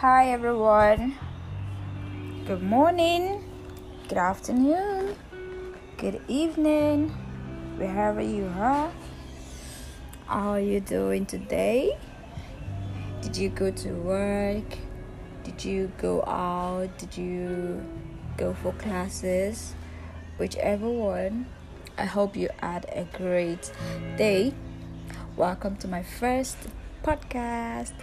Hi everyone. Good morning, good afternoon, good evening, wherever you are. How are you doing today? Did you go to work? Did you go out? Did you go for classes? Whichever one, I hope you had a great day. Welcome to my first podcast.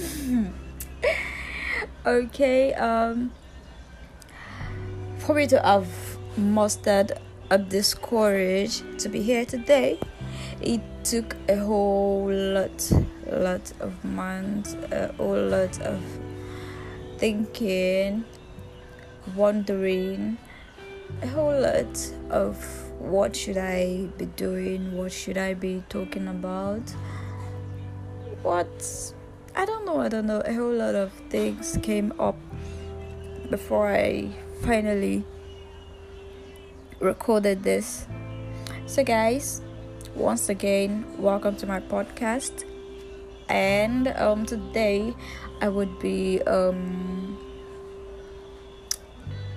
okay, um, for me to have mustered up this courage to be here today, it took a whole lot, lot of months, a whole lot of thinking, wondering, a whole lot of what should I be doing, what should I be talking about, what I don't know, I don't know, a whole lot of things came up before I finally recorded this. So, guys, once again, welcome to my podcast. And um, today I would be, um,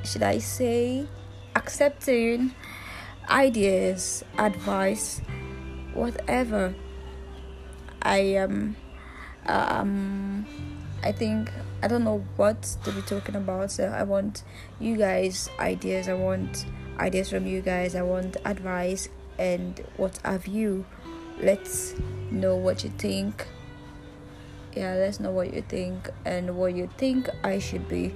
should I say, accepting ideas, advice, whatever. I am, um, I think I don't know what to be talking about. So I want you guys ideas. I want ideas from you guys. I want advice and what have you. Let's know what you think. Yeah, let's know what you think and what you think I should be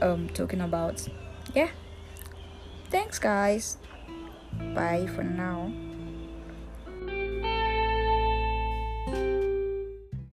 um talking about. Yeah. Thanks guys. Bye for now.